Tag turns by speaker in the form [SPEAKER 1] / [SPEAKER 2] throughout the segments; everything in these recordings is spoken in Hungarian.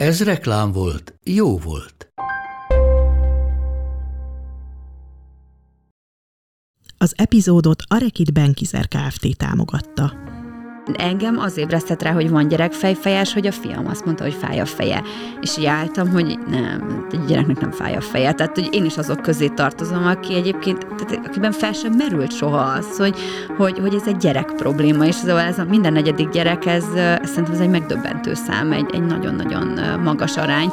[SPEAKER 1] Ez reklám volt, jó volt.
[SPEAKER 2] Az epizódot a Rekit Benkizer Kft. támogatta.
[SPEAKER 3] Engem az ébresztett rá, hogy van gyerek fejfejes, hogy a fiam azt mondta, hogy fáj a feje. És így álltam, hogy nem, egy gyereknek nem fáj a feje. Tehát, hogy én is azok közé tartozom, aki egyébként, tehát, akiben fel sem merült soha az, hogy, hogy, hogy ez egy gyerek probléma, és szóval ez a minden negyedik gyerek, ez, ez szerintem ez egy megdöbbentő szám, egy, egy nagyon-nagyon magas arány.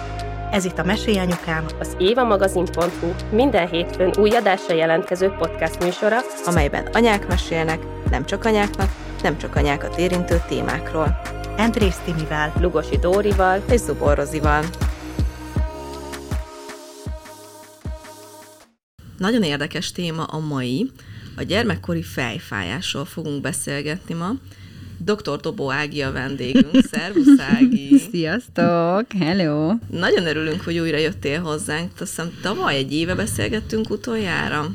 [SPEAKER 2] Ez itt a Mesélyanyukám,
[SPEAKER 4] Az évamagazin.hu minden hétfőn új adásra jelentkező podcast műsora,
[SPEAKER 5] amelyben anyák mesélnek, nem csak anyáknak, nem csak anyákat érintő témákról.
[SPEAKER 2] Andrész Timivel,
[SPEAKER 4] Lugosi Dórival,
[SPEAKER 5] És Zubor Rozival.
[SPEAKER 6] Nagyon érdekes téma a mai. A gyermekkori fejfájásról fogunk beszélgetni ma. Dr. Dobó Ági a vendégünk. Szervusz Ági!
[SPEAKER 3] Sziasztok! Hello!
[SPEAKER 6] Nagyon örülünk, hogy újra jöttél hozzánk. Azt hiszem tavaly egy éve beszélgettünk utoljára.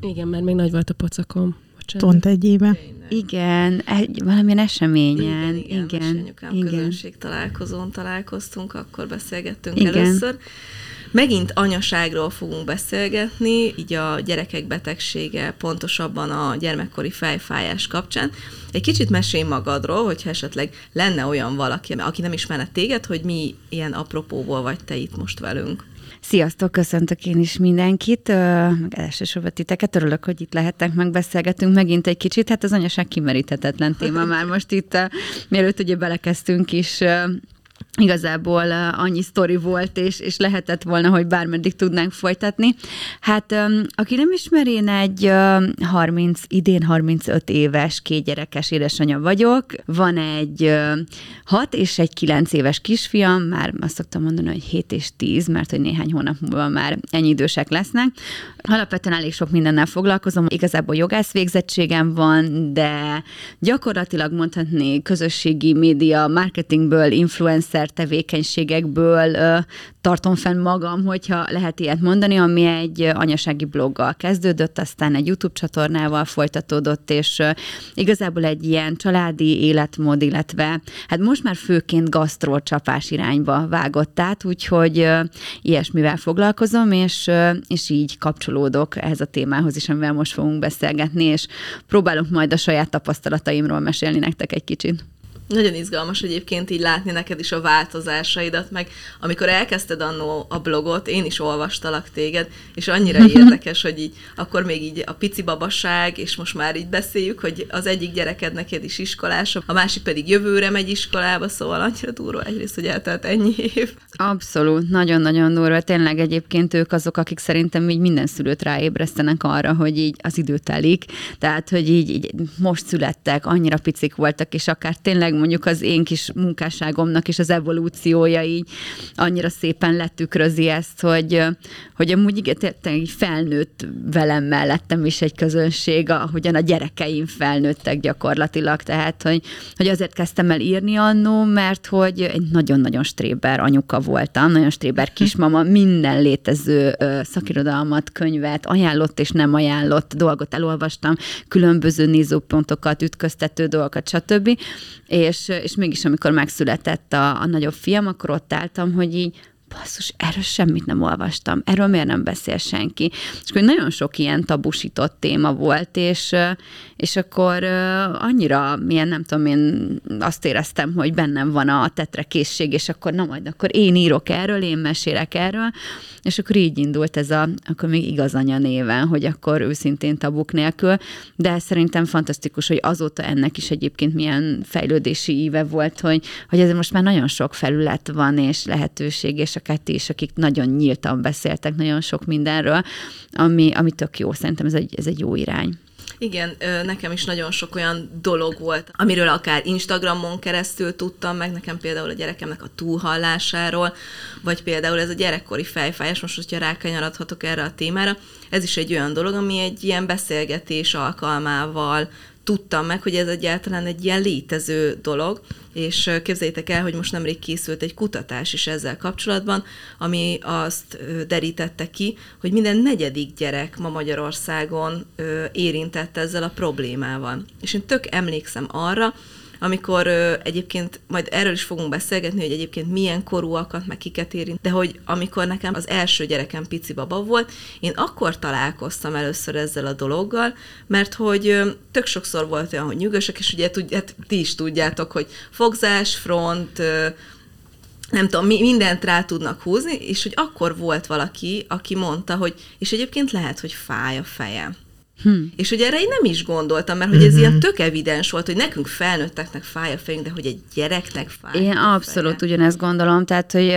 [SPEAKER 7] Igen, mert még nagy volt a pocakom. Bocsánat.
[SPEAKER 2] pont egy éve.
[SPEAKER 3] Igen, egy, valamilyen eseményen.
[SPEAKER 6] igen.
[SPEAKER 3] Igen,
[SPEAKER 6] Anyukám
[SPEAKER 3] igen.
[SPEAKER 6] közönség találkozón találkoztunk, akkor beszélgettünk
[SPEAKER 3] Igen.
[SPEAKER 6] először. Megint anyaságról fogunk beszélgetni, így a gyerekek betegsége, pontosabban a gyermekkori fejfájás kapcsán. Egy kicsit mesélj magadról, hogyha esetleg lenne olyan valaki, aki nem ismerne téged, hogy mi ilyen apropóból vagy te itt most velünk.
[SPEAKER 3] Sziasztok, köszöntök én is mindenkit, meg elsősorban titeket. Örülök, hogy itt lehettek, megbeszélgetünk megint egy kicsit. Hát az anyaság kimeríthetetlen téma már most itt, mielőtt ugye belekezdtünk is igazából annyi sztori volt, és, és lehetett volna, hogy bármeddig tudnánk folytatni. Hát aki nem ismer, én egy uh, 30, idén 35 éves, kétgyerekes édesanyja vagyok. Van egy uh, 6 és egy 9 éves kisfiam, már azt szoktam mondani, hogy 7 és 10, mert hogy néhány hónap múlva már ennyi idősek lesznek. Alapvetően elég sok mindennel foglalkozom. Igazából jogász végzettségem van, de gyakorlatilag mondhatni közösségi média, marketingből, influencer tevékenységekből ö, tartom fenn magam, hogyha lehet ilyet mondani, ami egy anyasági bloggal kezdődött, aztán egy YouTube csatornával folytatódott, és igazából egy ilyen családi életmód, illetve hát most már főként gasztrol csapás irányba vágott át, úgyhogy ilyesmivel foglalkozom, és, és így kapcsolódok ehhez a témához is, amivel most fogunk beszélgetni, és próbálok majd a saját tapasztalataimról mesélni nektek egy kicsit.
[SPEAKER 6] Nagyon izgalmas egyébként így látni neked is a változásaidat, meg amikor elkezdted annó a blogot, én is olvastalak téged, és annyira érdekes, hogy így akkor még így a pici babaság, és most már így beszéljük, hogy az egyik gyereked neked is iskolás, a másik pedig jövőre megy iskolába, szóval annyira durva egyrészt, hogy eltelt ennyi év.
[SPEAKER 3] Abszolút, nagyon-nagyon durva. Tényleg egyébként ők azok, akik szerintem így minden szülőt ráébresztenek arra, hogy így az idő telik. Tehát, hogy így, így most születtek, annyira picik voltak, és akár tényleg mondjuk az én kis munkásságomnak is az evolúciója így annyira szépen letükrözi ezt, hogy, hogy amúgy igen, felnőtt velem mellettem is egy közönség, ahogyan a gyerekeim felnőttek gyakorlatilag, tehát, hogy, hogy azért kezdtem el írni annó, mert hogy egy nagyon-nagyon stréber anyuka voltam, nagyon stréber kismama, minden létező szakirodalmat, könyvet, ajánlott és nem ajánlott dolgot elolvastam, különböző nézőpontokat, ütköztető dolgokat, stb. És, és mégis amikor megszületett a, a nagyobb fiam, akkor ott álltam, hogy így basszus, erről semmit nem olvastam, erről miért nem beszél senki. És akkor nagyon sok ilyen tabusított téma volt, és, és akkor annyira, milyen nem tudom, én azt éreztem, hogy bennem van a tetrekészség, és akkor na majd, akkor én írok erről, én mesélek erről, és akkor így indult ez a, akkor még igazanya néven, hogy akkor őszintén tabuk nélkül, de szerintem fantasztikus, hogy azóta ennek is egyébként milyen fejlődési íve volt, hogy, hogy ez most már nagyon sok felület van, és lehetőség, és a kettő is, akik nagyon nyíltan beszéltek nagyon sok mindenről, ami, ami tök jó, szerintem ez egy, ez egy jó irány.
[SPEAKER 6] Igen, nekem is nagyon sok olyan dolog volt, amiről akár Instagramon keresztül tudtam meg, nekem például a gyerekemnek a túlhallásáról, vagy például ez a gyerekkori fejfájás, most, hogyha rákanyarodhatok erre a témára, ez is egy olyan dolog, ami egy ilyen beszélgetés alkalmával tudtam meg, hogy ez egyáltalán egy ilyen létező dolog, és képzeljétek el, hogy most nemrég készült egy kutatás is ezzel kapcsolatban, ami azt derítette ki, hogy minden negyedik gyerek ma Magyarországon érintett ezzel a problémával. És én tök emlékszem arra, amikor ö, egyébként majd erről is fogunk beszélgetni, hogy egyébként milyen korúakat, meg kiket érint, de hogy amikor nekem az első gyerekem pici baba volt, én akkor találkoztam először ezzel a dologgal, mert hogy ö, tök sokszor volt olyan, hogy nyugosak, és ugye tud, hát ti is tudjátok, hogy fogzás, front, ö, nem tudom, mindent rá tudnak húzni, és hogy akkor volt valaki, aki mondta, hogy és egyébként lehet, hogy fáj a fejem. Hmm. És hogy erre én nem is gondoltam, mert hogy ez mm-hmm. ilyen tök evidens volt, hogy nekünk felnőtteknek fáj a fejünk, de hogy egy gyereknek fáj
[SPEAKER 3] Én
[SPEAKER 6] a
[SPEAKER 3] abszolút feje. ugyanezt gondolom, tehát hogy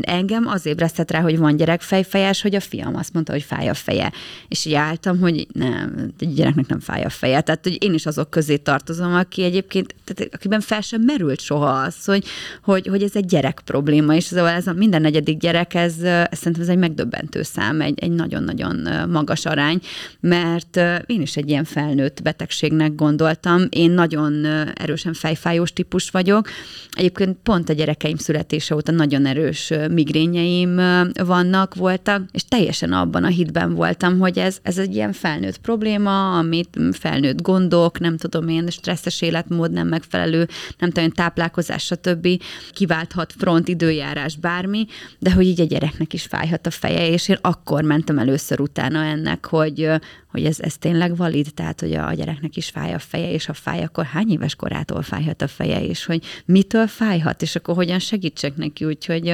[SPEAKER 3] engem az ébresztett rá, hogy van gyerekfejfejes, hogy a fiam azt mondta, hogy fáj a feje. És így álltam, hogy nem, egy gyereknek nem fáj a feje. Tehát, hogy én is azok közé tartozom, aki egyébként, tehát, akiben fel sem merült soha az, hogy, hogy, hogy ez egy gyerek probléma, és szóval ez a minden negyedik gyerek, ez, ez szerintem ez egy megdöbbentő szám, egy, egy nagyon-nagyon magas arány, mert én is egy ilyen felnőtt betegségnek gondoltam. Én nagyon erősen fejfájós típus vagyok. Egyébként pont a gyerekeim születése óta nagyon erős migrényeim vannak, voltak, és teljesen abban a hitben voltam, hogy ez, ez egy ilyen felnőtt probléma, amit felnőtt gondok, nem tudom én, stresszes életmód, nem megfelelő, nem tudom, táplálkozás, stb. kiválthat front, időjárás, bármi, de hogy így a gyereknek is fájhat a feje, és én akkor mentem először utána ennek, hogy, hogy ez, ez tényleg valid, tehát hogy a gyereknek is fáj a feje, és ha fáj, akkor hány éves korától fájhat a feje, és hogy mitől fájhat, és akkor hogyan segítsek neki, úgyhogy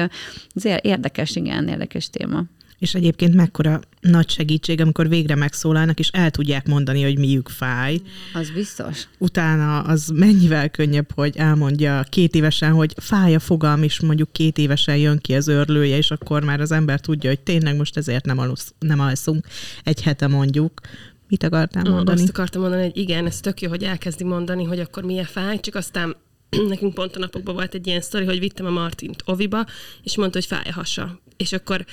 [SPEAKER 3] ez érdekes, igen, érdekes téma.
[SPEAKER 2] És egyébként mekkora nagy segítség, amikor végre megszólalnak, és el tudják mondani, hogy miük fáj.
[SPEAKER 3] Az biztos.
[SPEAKER 2] Utána az mennyivel könnyebb, hogy elmondja két évesen, hogy fáj a fogam, és mondjuk két évesen jön ki az örlője, és akkor már az ember tudja, hogy tényleg most ezért nem, alusz, nem alszunk egy hete mondjuk. Mit akartál mondani?
[SPEAKER 7] Azt akartam mondani, hogy igen, ez tök jó, hogy elkezdi mondani, hogy akkor milyen fáj, csak aztán nekünk pont a napokban volt egy ilyen sztori, hogy vittem a Martint oviba, és mondta, hogy fáj a hasa. És akkor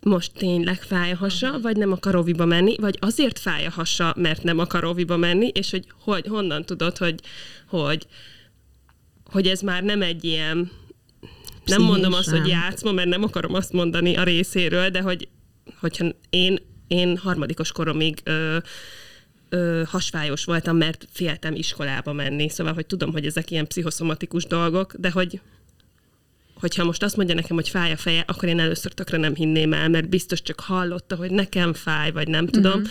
[SPEAKER 7] most tényleg fáj a hasa, vagy nem akar oviba menni, vagy azért fáj a hasa, mert nem akar oviba menni, és hogy, hogy honnan tudod, hogy, hogy, hogy ez már nem egy ilyen, nem mondom azt, hogy játszma, mert nem akarom azt mondani a részéről, de hogy hogyha én, én harmadikos koromig ö, ö, hasfájos voltam, mert féltem iskolába menni, szóval, hogy tudom, hogy ezek ilyen pszichoszomatikus dolgok, de hogy hogyha most azt mondja nekem, hogy fáj a feje, akkor én először tökre nem hinném el, mert biztos csak hallotta, hogy nekem fáj, vagy nem tudom. Uh-huh.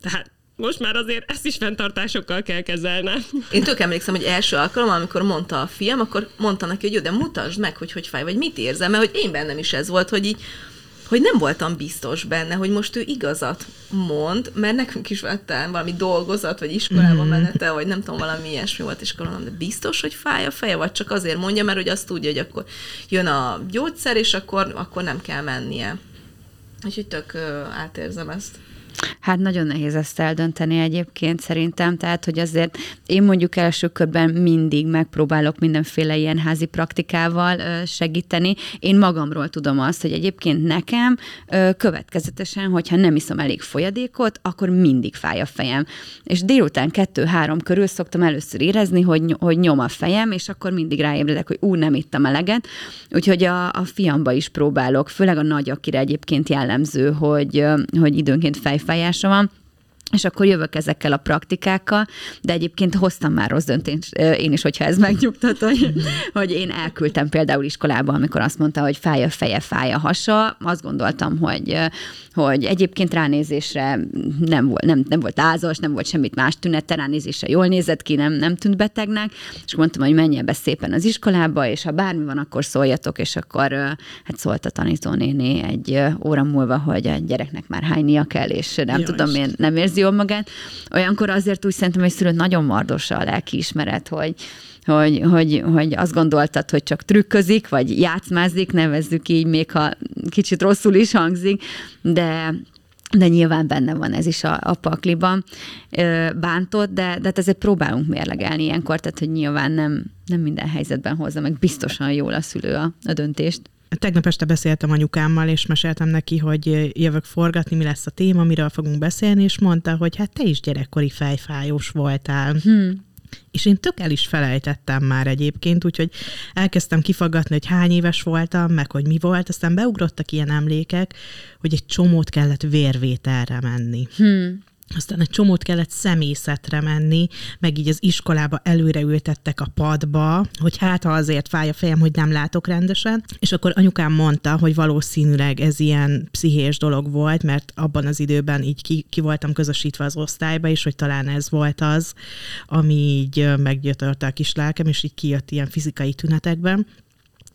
[SPEAKER 7] Tehát most már azért ezt is fenntartásokkal kell kezelnem.
[SPEAKER 6] Én tök emlékszem, hogy első alkalom, amikor mondta a fiam, akkor mondta neki, hogy jó, de mutasd meg, hogy hogy fáj, vagy mit érzem, mert hogy én bennem is ez volt, hogy így hogy nem voltam biztos benne, hogy most ő igazat mond, mert nekünk is volt valami dolgozat, vagy iskolába mm. menete, vagy nem tudom, valami ilyesmi volt iskolában, de biztos, hogy fáj a feje, vagy csak azért mondja, mert hogy azt tudja, hogy akkor jön a gyógyszer, és akkor, akkor nem kell mennie. Úgyhogy tök átérzem ezt.
[SPEAKER 3] Hát nagyon nehéz ezt eldönteni egyébként szerintem, tehát hogy azért én mondjuk első körben mindig megpróbálok mindenféle ilyen házi praktikával segíteni. Én magamról tudom azt, hogy egyébként nekem következetesen, hogyha nem iszom elég folyadékot, akkor mindig fáj a fejem. És délután kettő-három körül szoktam először érezni, hogy, hogy nyom a fejem, és akkor mindig ráébredek, hogy ú, nem ittam eleget. Úgyhogy a, a fiamba is próbálok, főleg a nagy, akire egyébként jellemző, hogy, hogy időnként fej fejfájása van, és akkor jövök ezekkel a praktikákkal, de egyébként hoztam már rossz döntést, én is, hogyha ez megnyugtat, hogy, hogy én elküldtem például iskolába, amikor azt mondta, hogy fáj a feje, fáj a hasa, azt gondoltam, hogy, hogy egyébként ránézésre nem volt, nem, nem volt lázas, nem volt semmit más tünete, ránézésre jól nézett ki, nem, nem tűnt betegnek, és mondtam, hogy menjen be szépen az iskolába, és ha bármi van, akkor szóljatok, és akkor hát szólt a tanítónéni egy óra múlva, hogy a gyereknek már hánynia kell, és nem Jaj, tudom, én nem érzi jól magát. Olyankor azért úgy szerintem, hogy szülött nagyon mardosa a lelkiismeret, hogy, hogy, hogy, hogy azt gondoltad, hogy csak trükközik, vagy játszmázik, nevezzük így, még ha kicsit rosszul is hangzik, de de nyilván benne van ez is a, a pakliban bántott, de, de hát ezért próbálunk mérlegelni ilyenkor, tehát hogy nyilván nem, nem minden helyzetben hozza meg biztosan jól a szülő a, a döntést.
[SPEAKER 2] Tegnap este beszéltem anyukámmal, és meséltem neki, hogy jövök forgatni, mi lesz a téma, miről fogunk beszélni, és mondta, hogy hát te is gyerekkori fejfájós voltál. Hmm. És én tök el is felejtettem már egyébként, úgyhogy elkezdtem kifaggatni, hogy hány éves voltam, meg hogy mi volt, aztán beugrottak ilyen emlékek, hogy egy csomót kellett vérvételre menni. Hmm aztán egy csomót kellett szemészetre menni, meg így az iskolába előre ültettek a padba, hogy hát ha azért fáj a fejem, hogy nem látok rendesen. És akkor anyukám mondta, hogy valószínűleg ez ilyen pszichés dolog volt, mert abban az időben így ki, ki voltam közösítve az osztályba, és hogy talán ez volt az, ami így meggyötörte a kis lelkem, és így kijött ilyen fizikai tünetekben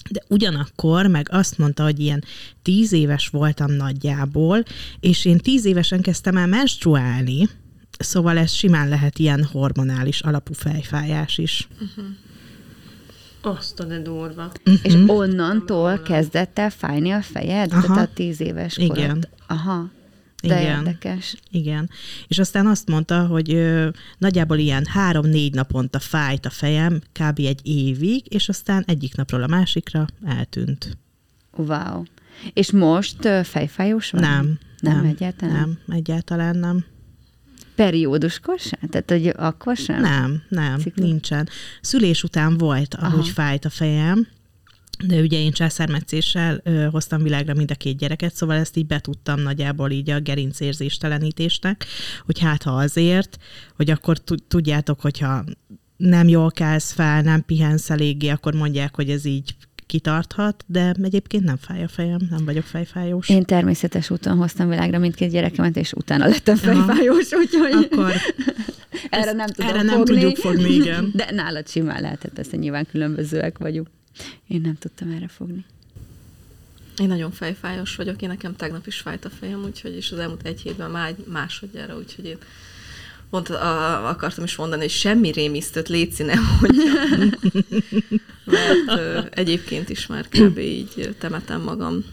[SPEAKER 2] de ugyanakkor meg azt mondta, hogy ilyen tíz éves voltam nagyjából, és én tíz évesen kezdtem el menstruálni, szóval ez simán lehet ilyen hormonális alapú fejfájás is. Uh-huh.
[SPEAKER 7] Azt a de durva.
[SPEAKER 3] Uh-huh. És onnantól kezdett el fájni a fejed? Aha. Tehát a tíz éves korod?
[SPEAKER 2] Igen.
[SPEAKER 3] Aha. De igen, érdekes.
[SPEAKER 2] Igen. És aztán azt mondta, hogy ö, nagyjából ilyen három-négy naponta fájt a fejem, kb. egy évig, és aztán egyik napról a másikra eltűnt.
[SPEAKER 3] Wow. És most ö, fejfájós van?
[SPEAKER 2] Nem.
[SPEAKER 3] Nem, nem egyáltalán?
[SPEAKER 2] Nem, egyáltalán nem.
[SPEAKER 3] Perióduskor sem? Tehát, hogy akkor sem?
[SPEAKER 2] Nem, nem, Ciklus? nincsen. Szülés után volt, ahogy Aha. fájt a fejem, de ugye én császármetszéssel ö, hoztam világra mind a két gyereket, szóval ezt így betudtam nagyjából így a gerincérzéstelenítésnek, hogy hát ha azért, hogy akkor tudjátok, hogyha nem jól kelsz fel, nem pihensz eléggé, akkor mondják, hogy ez így kitarthat, de egyébként nem fáj a fejem, nem vagyok fejfájós.
[SPEAKER 3] Én természetes úton hoztam világra mindkét gyerekemet, és utána lettem fejfájós, Aha. úgyhogy
[SPEAKER 2] Akkor
[SPEAKER 3] erre nem tudom
[SPEAKER 2] erre nem fogni. tudjuk fogni, igen.
[SPEAKER 3] De nálad simán lehetett, ezt nyilván különbözőek vagyunk. Én nem tudtam erre fogni.
[SPEAKER 6] Én nagyon fejfájos vagyok, én nekem tegnap is fájt a fejem, úgyhogy és az elmúlt egy hétben már másodjára, úgyhogy én pont a, akartam is mondani, hogy semmi rémisztőt létszi nem mondjam. Mert ö, egyébként is már kb. így temetem magam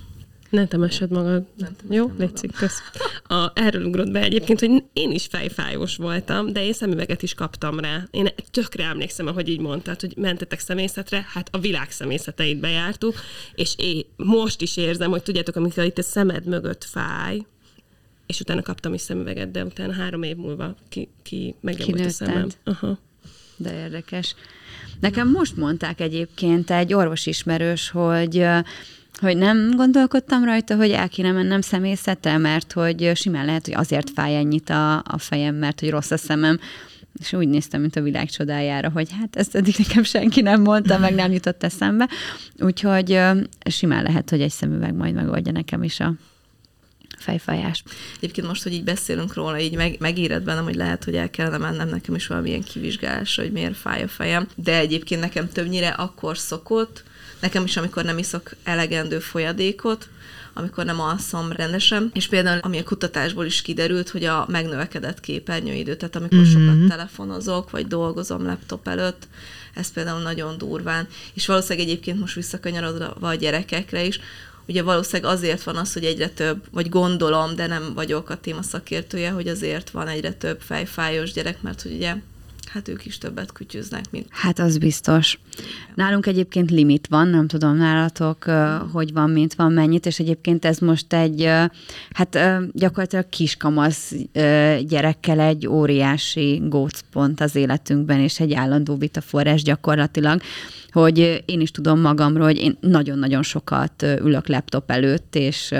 [SPEAKER 7] ne temessed magad. Nem Jó, létszik, kösz. A, erről ugrott be egyébként, hogy én is fejfájós voltam, de én szemüveget is kaptam rá. Én tökre emlékszem, ahogy így mondtad, hogy mentetek szemészetre, hát a világ szemészeteit bejártuk, és én most is érzem, hogy tudjátok, amikor itt a szemed mögött fáj, és utána kaptam is szemüveget, de utána három év múlva ki, ki megjavult a szemem. Aha.
[SPEAKER 3] De érdekes. Nekem most mondták egyébként egy orvosismerős, hogy hogy nem gondolkodtam rajta, hogy el kéne mennem személyzetre, mert hogy simán lehet, hogy azért fáj ennyit a, a fejem, mert hogy rossz a szemem, és úgy néztem, mint a világ csodájára, hogy hát ezt eddig nekem senki nem mondta, meg nem jutott eszembe. Úgyhogy simán lehet, hogy egy szemüveg majd megoldja nekem is a fejfájás.
[SPEAKER 6] Egyébként most, hogy így beszélünk róla, így meg, megéred bennem, hogy lehet, hogy el kellene mennem nekem is valamilyen kivizsgálásra, hogy miért fáj a fejem. De egyébként nekem többnyire akkor szokott, Nekem is, amikor nem iszok elegendő folyadékot, amikor nem alszom rendesen, és például ami a kutatásból is kiderült, hogy a megnövekedett képernyőidő, tehát amikor mm-hmm. sokat telefonozok, vagy dolgozom laptop előtt, ez például nagyon durván, és valószínűleg egyébként most visszakanyarodva a gyerekekre is, ugye valószínűleg azért van az, hogy egyre több, vagy gondolom, de nem vagyok a téma szakértője, hogy azért van egyre több fejfájós gyerek, mert hogy ugye hát ők is többet kütyüznek, mint...
[SPEAKER 3] Hát az biztos. Nálunk egyébként limit van, nem tudom nálatok, hogy van, mint van, mennyit, és egyébként ez most egy, hát gyakorlatilag kiskamasz gyerekkel egy óriási gócpont az életünkben, és egy állandó vitaforrás gyakorlatilag hogy én is tudom magamról, hogy én nagyon-nagyon sokat ülök laptop előtt, és,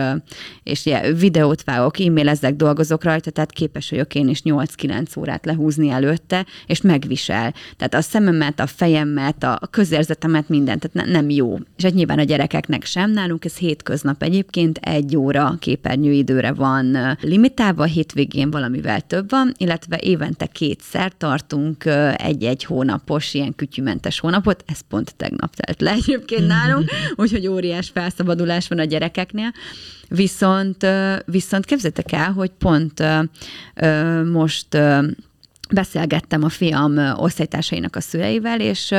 [SPEAKER 3] és ugye, videót vágok, e-mailezek, dolgozok rajta, tehát képes vagyok én is 8-9 órát lehúzni előtte, és megvisel. Tehát a szememet, a fejemet, a közérzetemet, mindent, tehát ne, nem jó. És egy nyilván a gyerekeknek sem. Nálunk ez hétköznap egyébként egy óra képernyőidőre van limitálva, hétvégén valamivel több van, illetve évente kétszer tartunk egy-egy hónapos ilyen kütyümentes hónapot, ez pont pont tegnap telt le egyébként nálunk, úgyhogy óriás felszabadulás van a gyerekeknél. Viszont, viszont képzeljétek el, hogy pont most beszélgettem a fiam osztálytársainak a szüleivel, és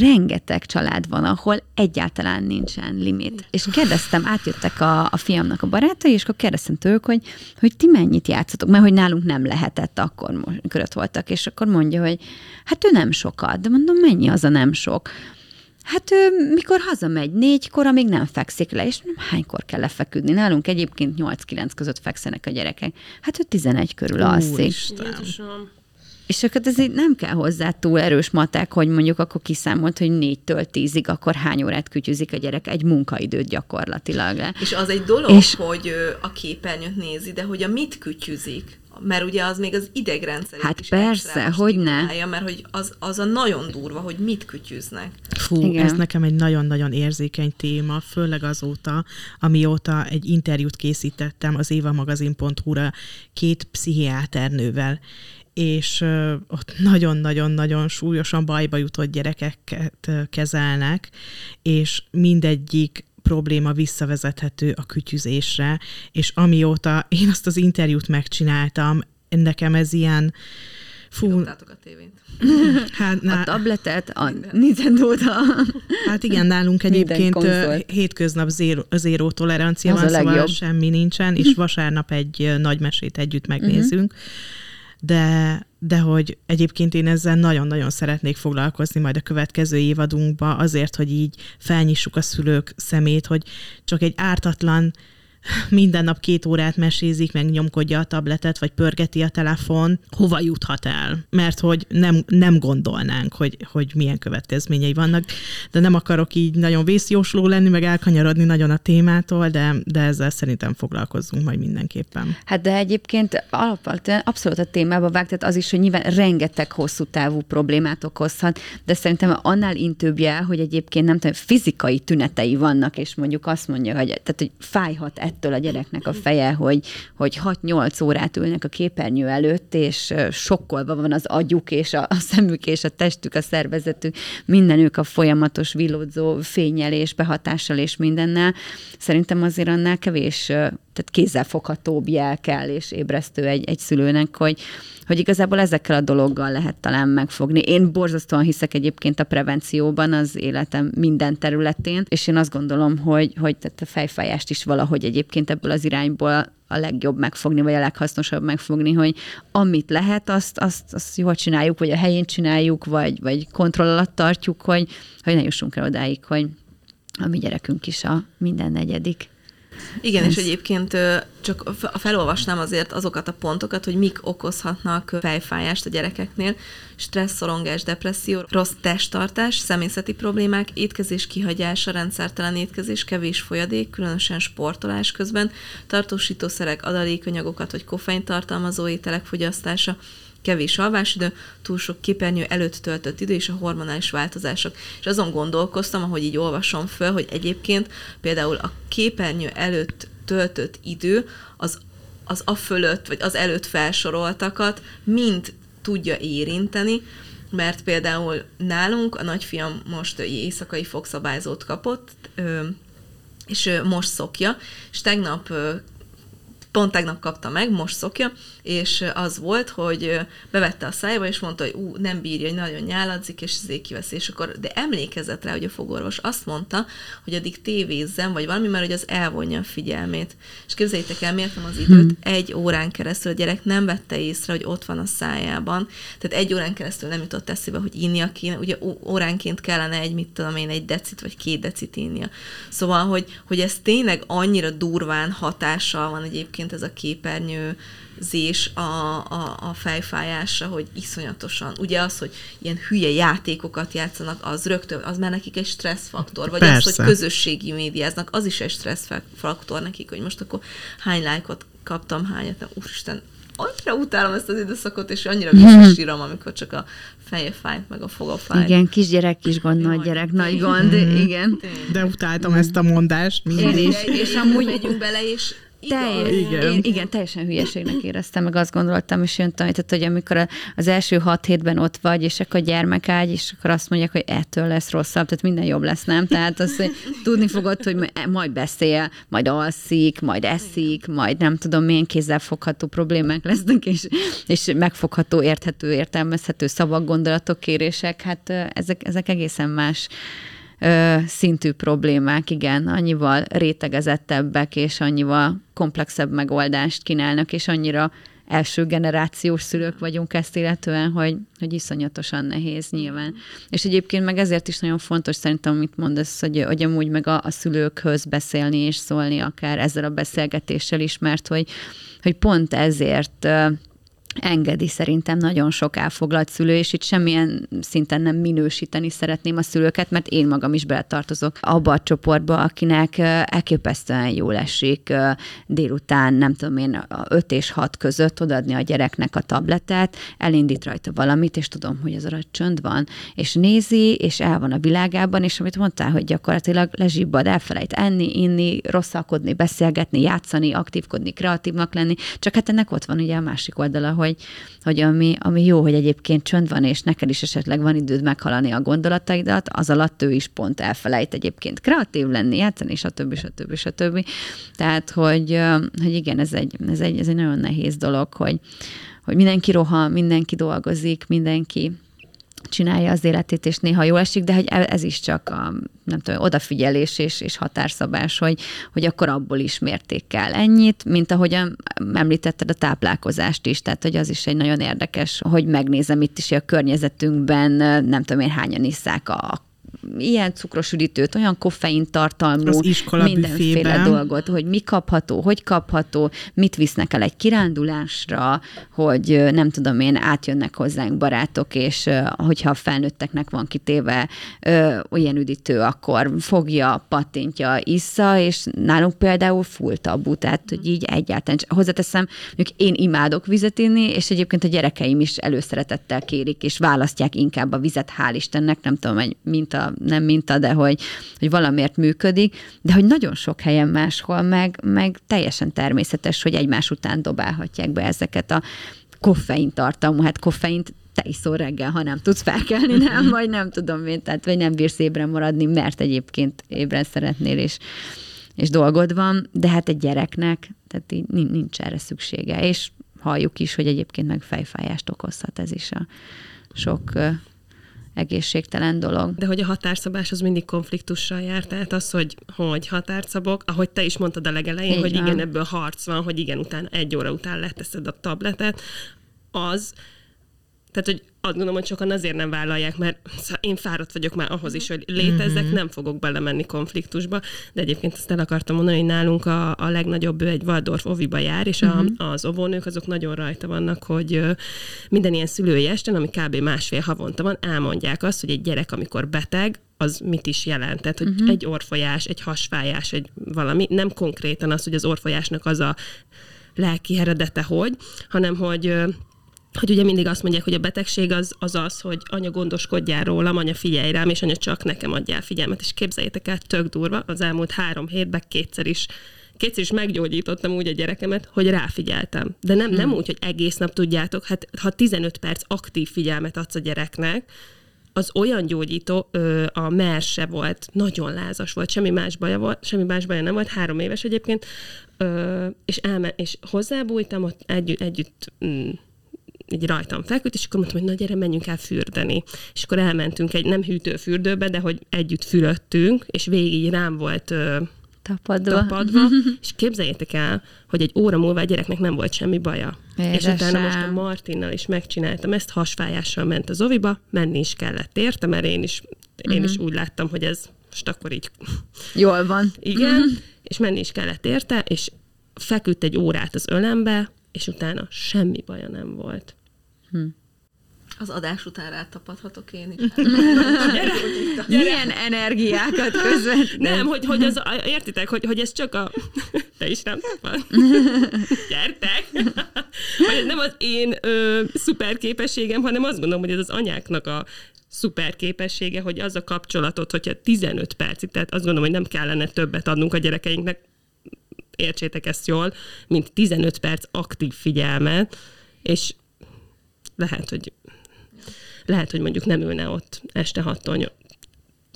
[SPEAKER 3] rengeteg család van, ahol egyáltalán nincsen limit. És kérdeztem, átjöttek a, a fiamnak a barátai, és akkor kérdeztem tőlük, hogy, hogy ti mennyit játszotok, mert hogy nálunk nem lehetett akkor, amikor ott voltak, és akkor mondja, hogy hát ő nem sokat, de mondom, mennyi az a nem sok? Hát ő, mikor hazamegy négykor, amíg nem fekszik le, és nem hánykor kell lefeküdni. Nálunk egyébként 8-9 között fekszenek a gyerekek. Hát ő 11 körül alszik. És akkor ez nem kell hozzá túl erős matek, hogy mondjuk akkor kiszámolt, hogy négytől tízig, akkor hány órát kütyüzik a gyerek egy munkaidőt gyakorlatilag.
[SPEAKER 6] És az egy dolog, és... hogy a képernyőt nézi, de hogy a mit kütyüzik? mert ugye az még az idegrendszer
[SPEAKER 3] Hát is persze, hogy ne.
[SPEAKER 6] Mert hogy az, az a nagyon durva, hogy mit kütyüznek.
[SPEAKER 2] Fú, Igen. ez nekem egy nagyon-nagyon érzékeny téma, főleg azóta, amióta egy interjút készítettem az évamagazin.hu-ra két pszichiáternővel, és ott nagyon-nagyon-nagyon súlyosan bajba jutott gyerekeket kezelnek, és mindegyik probléma visszavezethető a kütyüzésre, és amióta én azt az interjút megcsináltam, nekem ez ilyen,
[SPEAKER 6] Fú. a tévét.
[SPEAKER 3] Hát, na, a tabletet, a nintendo
[SPEAKER 2] Hát igen, nálunk egyébként hétköznap zéro, zéro tolerancia Az van, szóval semmi nincsen, és vasárnap egy nagy mesét együtt megnézünk. Uh-huh de, de hogy egyébként én ezzel nagyon-nagyon szeretnék foglalkozni majd a következő évadunkba, azért, hogy így felnyissuk a szülők szemét, hogy csak egy ártatlan minden nap két órát mesézik, meg nyomkodja a tabletet, vagy pörgeti a telefon, hova juthat el? Mert hogy nem, nem gondolnánk, hogy, hogy milyen következményei vannak, de nem akarok így nagyon vészjósló lenni, meg elkanyarodni nagyon a témától, de, de ezzel szerintem foglalkozzunk majd mindenképpen.
[SPEAKER 3] Hát de egyébként alapvetően abszolút a témába vág, tehát az is, hogy nyilván rengeteg hosszú távú problémát okozhat, de szerintem annál intőbbje, hogy egyébként nem tudom, fizikai tünetei vannak, és mondjuk azt mondja, hogy, tehát, hogy fájhat ettől a gyereknek a feje, hogy, hogy 6-8 órát ülnek a képernyő előtt, és sokkolva van az agyuk, és a, szemük, és a testük, a szervezetük, mindenük a folyamatos villódzó fényelés, behatással és mindennel. Szerintem azért annál kevés, tehát kézzelfoghatóbb jel kell, és ébresztő egy, egy szülőnek, hogy, hogy igazából ezekkel a dologgal lehet talán megfogni. Én borzasztóan hiszek egyébként a prevencióban az életem minden területén, és én azt gondolom, hogy, hogy tehát a fejfájást is valahogy egyébként ebből az irányból a legjobb megfogni, vagy a leghasznosabb megfogni, hogy amit lehet, azt, azt, azt jól csináljuk, vagy a helyén csináljuk, vagy, vagy kontroll alatt tartjuk, hogy, hogy ne jussunk el odáig, hogy a mi gyerekünk is a minden negyedik.
[SPEAKER 6] Igen, Ez... és egyébként csak felolvasnám azért azokat a pontokat, hogy mik okozhatnak fejfájást a gyerekeknél. Stressz, szorongás, depresszió, rossz testtartás, személyzeti problémák, étkezés kihagyása, rendszertelen étkezés, kevés folyadék, különösen sportolás közben, tartósítószerek, adalékanyagokat vagy koffein tartalmazó ételek fogyasztása, kevés alvásidő, túl sok képernyő előtt töltött idő és a hormonális változások. És azon gondolkoztam, ahogy így olvasom föl, hogy egyébként például a képernyő előtt töltött idő az, az a fölött, vagy az előtt felsoroltakat mind tudja érinteni, mert például nálunk a nagyfiam most éjszakai fogszabályzót kapott, és most szokja, és tegnap Pont tegnap kapta meg, most szokja, és az volt, hogy bevette a szájába, és mondta, hogy ú, nem bírja, hogy nagyon nyáladzik, és ezért kiveszi, és akkor, de emlékezett rá, hogy a fogorvos azt mondta, hogy addig tévézzen, vagy valami, mert hogy az elvonja a figyelmét. És képzeljétek el, mértem az időt, hmm. egy órán keresztül a gyerek nem vette észre, hogy ott van a szájában, tehát egy órán keresztül nem jutott eszébe, hogy innia kéne, ugye óránként kellene egy, mit tudom én, egy decit vagy két decit innia. Szóval, hogy, hogy ez tényleg annyira durván hatással van egyébként ez a képernyő zés a, a, a fejfájásra, hogy iszonyatosan. Ugye az, hogy ilyen hülye játékokat játszanak, az rögtön, az már nekik egy stresszfaktor. Vagy Persze. az, hogy közösségi médiáznak, az is egy stresszfaktor nekik, hogy most akkor hány lájkot kaptam, hányat, nem, úristen, annyira utálom ezt az időszakot, és annyira visszasírom, amikor csak a feje fájt, meg a foga fájt.
[SPEAKER 3] Igen, kisgyerek, kis gond, nagy gyerek, nagy gond, igen.
[SPEAKER 2] De utáltam ezt a mondást mindig.
[SPEAKER 6] És, és amúgy megyünk bele, és
[SPEAKER 3] Teljes, igen. Én, igen, teljesen hülyeségnek éreztem, meg azt gondoltam, és jön tanített, hogy amikor az első hat hétben ott vagy, és akkor a gyermekágy, és akkor azt mondják, hogy ettől lesz rosszabb, tehát minden jobb lesz, nem? Tehát azt, hogy tudni fogod, hogy majd beszél, majd alszik, majd eszik, majd nem tudom, milyen fogható problémák lesznek, és, és megfogható, érthető, értelmezhető szavak, gondolatok, kérések, hát ezek, ezek egészen más ö, szintű problémák, igen, annyival rétegezettebbek, és annyival komplexebb megoldást kínálnak, és annyira első generációs szülők vagyunk ezt illetően, hogy, hogy iszonyatosan nehéz nyilván. És egyébként meg ezért is nagyon fontos szerintem, amit mondasz, hogy, hogy amúgy meg a, a szülőkhöz beszélni és szólni akár ezzel a beszélgetéssel is, mert hogy, hogy pont ezért engedi szerintem nagyon sok elfoglalt szülő, és itt semmilyen szinten nem minősíteni szeretném a szülőket, mert én magam is beletartozok abba a csoportba, akinek elképesztően jól esik délután, nem tudom én, 5 és 6 között odaadni a gyereknek a tabletet, elindít rajta valamit, és tudom, hogy az alatt csönd van, és nézi, és el van a világában, és amit mondtál, hogy gyakorlatilag lezsibbad, elfelejt enni, inni, rosszalkodni, beszélgetni, játszani, aktívkodni, kreatívnak lenni, csak hát ennek ott van ugye a másik oldala, hogy, hogy ami, ami jó, hogy egyébként csönd van, és neked is esetleg van időd meghalani a gondolataidat, az alatt ő is pont elfelejt egyébként kreatív lenni, játszani, stb. stb. stb. Tehát, hogy, hogy igen, ez egy, ez, egy, ez egy nagyon nehéz dolog, hogy, hogy mindenki rohan, mindenki dolgozik, mindenki csinálja az életét, és néha jól esik, de hogy e- ez is csak a, nem tudom, odafigyelés és, és határszabás, hogy, hogy akkor abból is mérték kell ennyit, mint ahogy említetted a táplálkozást is, tehát hogy az is egy nagyon érdekes, hogy megnézem itt is, hogy a környezetünkben nem tudom én hányan isszák a ilyen cukros üdítőt, olyan koffein tartalmú, mindenféle dolgot, hogy mi kapható, hogy kapható, mit visznek el egy kirándulásra, hogy nem tudom én, átjönnek hozzánk barátok, és hogyha a felnőtteknek van kitéve olyan üdítő, akkor fogja, pattintja, issza, és nálunk például full tabu, tehát hogy így egyáltalán. Hozzáteszem, mondjuk én imádok vizet inni, és egyébként a gyerekeim is előszeretettel kérik, és választják inkább a vizet, hál' Istennek, nem tudom, egy minta nem minta, de hogy, hogy valamiért működik, de hogy nagyon sok helyen máshol meg, meg teljesen természetes, hogy egymás után dobálhatják be ezeket a koffein tartalmú, hát koffeint te iszol reggel, ha nem tudsz felkelni, nem, vagy nem tudom én, tehát vagy nem bírsz ébren maradni, mert egyébként ébren szeretnél, és, és dolgod van, de hát egy gyereknek, tehát így nincs erre szüksége, és halljuk is, hogy egyébként meg fejfájást okozhat ez is a sok egészségtelen dolog.
[SPEAKER 7] De hogy a határszabás az mindig konfliktussal jár, tehát az, hogy, hogy határszabok, ahogy te is mondtad a legelején, Így hogy van. igen, ebből harc van, hogy igen, utána egy óra után leteszed a tabletet, az, tehát, hogy azt gondolom, hogy sokan azért nem vállalják, mert én fáradt vagyok már ahhoz is, hogy létezzek, mm-hmm. nem fogok belemenni konfliktusba, de egyébként azt el akartam mondani, hogy nálunk a, a legnagyobb, ő egy Waldorf oviba jár, és mm-hmm. a, mhm. az óvónők azok nagyon rajta vannak, hogy minden ilyen szülői esten, ami kb. másfél havonta van, elmondják azt, hogy egy gyerek, amikor beteg, az mit is jelent. Tehát, hogy uh-huh. egy orfolyás, egy hasfájás, egy valami, nem konkrétan az, hogy az orfolyásnak az a lelki eredete hogy, hanem hogy hogy ugye mindig azt mondják, hogy a betegség az az, az hogy anya gondoskodjál rólam, anya figyelj rám, és anya csak nekem adjál figyelmet. És képzeljétek el, tök durva, az elmúlt három hétben kétszer is kétszer is meggyógyítottam úgy a gyerekemet, hogy ráfigyeltem. De nem, nem hmm. úgy, hogy egész nap tudjátok, hát ha 15 perc aktív figyelmet adsz a gyereknek, az olyan gyógyító, ö, a merse volt, nagyon lázas volt, semmi más baja volt, semmi más baja nem volt, három éves egyébként, ö, és, elme, és hozzábújtam, ott együtt, együtt mm, így rajtam feküdt, és akkor mondtam, hogy na gyere, menjünk el fürdeni. És akkor elmentünk egy nem hűtőfürdőbe, de hogy együtt fürödtünk, és végig rám volt
[SPEAKER 3] Tapadva.
[SPEAKER 7] tapadva, és képzeljétek el, hogy egy óra múlva a gyereknek nem volt semmi baja.
[SPEAKER 3] Édesem.
[SPEAKER 7] És utána most a Martinnal is megcsináltam ezt, hasfájással ment az oviba, menni is kellett érte, mert én is, én is úgy láttam, hogy ez most akkor így
[SPEAKER 3] Jól van.
[SPEAKER 7] igen, és menni is kellett érte, és feküdt egy órát az ölembe, és utána semmi baja nem volt.
[SPEAKER 6] Az adás után rátapadhatok én is.
[SPEAKER 3] Milyen energiákat közvetít.
[SPEAKER 7] Nem, hogy, hogy az, értitek, hogy, hogy ez csak a... Te is nem tapad? Gyertek! Hogy ez nem az én ö, szuper képességem, hanem azt gondolom, hogy ez az anyáknak a szuper képessége, hogy az a kapcsolatot, hogyha 15 percig, tehát azt gondolom, hogy nem kellene többet adnunk a gyerekeinknek, értsétek ezt jól, mint 15 perc aktív figyelmet, és lehet, hogy lehet, hogy mondjuk nem ülne ott este 6-tól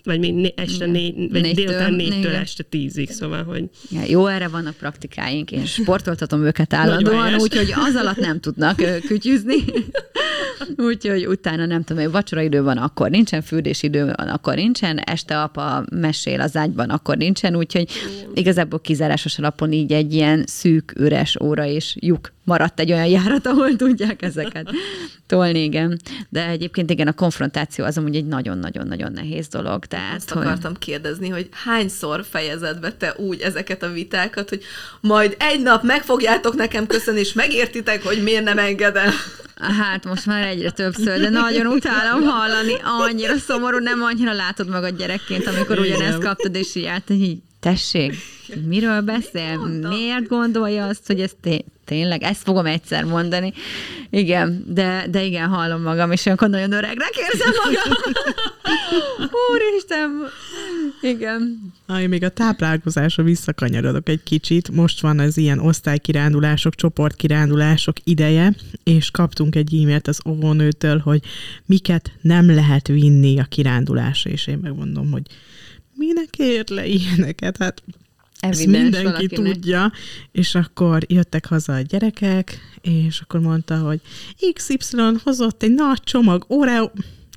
[SPEAKER 7] vagy még este négy, vagy
[SPEAKER 3] Négytől,
[SPEAKER 7] délután négytől
[SPEAKER 3] igen.
[SPEAKER 7] este tízig, szóval, hogy
[SPEAKER 3] Ja, jó, erre vannak praktikáink. Én sportoltatom őket állandóan, úgyhogy az alatt nem tudnak kütyüzni. úgyhogy utána nem tudom, hogy vacsoraidő van, akkor nincsen, fürdésidő van, akkor nincsen, este apa mesél az ágyban, akkor nincsen, úgyhogy igazából kizárásos alapon így egy ilyen szűk, üres óra és lyuk maradt egy olyan járat, ahol tudják ezeket tolni, igen. De egyébként igen, a konfrontáció az amúgy egy nagyon-nagyon-nagyon nehéz dolog. Tehát,
[SPEAKER 6] Azt akartam kérdezni, hogy hányszor fejezed be te úgy ezeket a vitákat, hogy majd egy nap meg fogjátok nekem köszönni, és megértitek, hogy miért nem engedem.
[SPEAKER 3] Hát most már egyre többször, de nagyon utálom hallani, annyira szomorú, nem annyira látod magad gyerekként, amikor ugyanezt kaptad, és így állt, hogy így, tessék, miről beszél, miért gondolja azt, hogy ez té- tényleg, ezt fogom egyszer mondani. Igen, de, de igen, hallom magam, és olyankor nagyon öregnek érzem magam. Úristen! Igen.
[SPEAKER 2] Ah, én még a táplálkozásra visszakanyarodok egy kicsit. Most van az ilyen osztálykirándulások, csoportkirándulások ideje, és kaptunk egy e-mailt az óvónőtől, hogy miket nem lehet vinni a kirándulásra, és én megmondom, hogy minek ér le ilyeneket? Hát ezt
[SPEAKER 3] Evidens
[SPEAKER 2] mindenki
[SPEAKER 3] valakinek.
[SPEAKER 2] tudja, és akkor jöttek haza a gyerekek, és akkor mondta, hogy XY hozott egy nagy csomag Oreo,